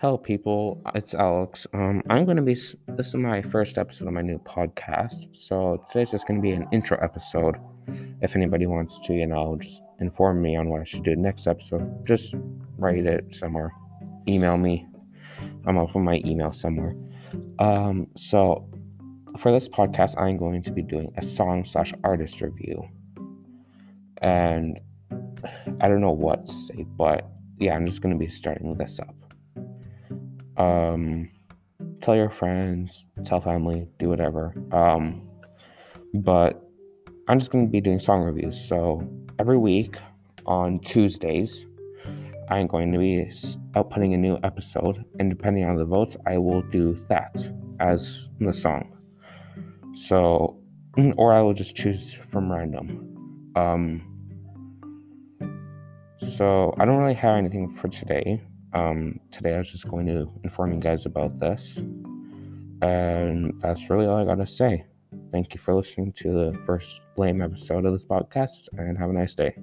Hello, people. It's Alex. Um, I'm going to be. This is my first episode of my new podcast. So today's just going to be an intro episode. If anybody wants to, you know, just inform me on what I should do next episode, just write it somewhere. Email me. I'm with my email somewhere. Um, so for this podcast, I'm going to be doing a song slash artist review. And I don't know what to say, but yeah, I'm just going to be starting this up. Um, tell your friends, tell family, do whatever. Um, but I'm just going to be doing song reviews. So every week on Tuesdays, I'm going to be outputting a new episode, and depending on the votes, I will do that as the song. So, or I will just choose from random. Um, so I don't really have anything for today. Um, today I was just going to inform you guys about this. And that's really all I gotta say. Thank you for listening to the first blame episode of this podcast and have a nice day.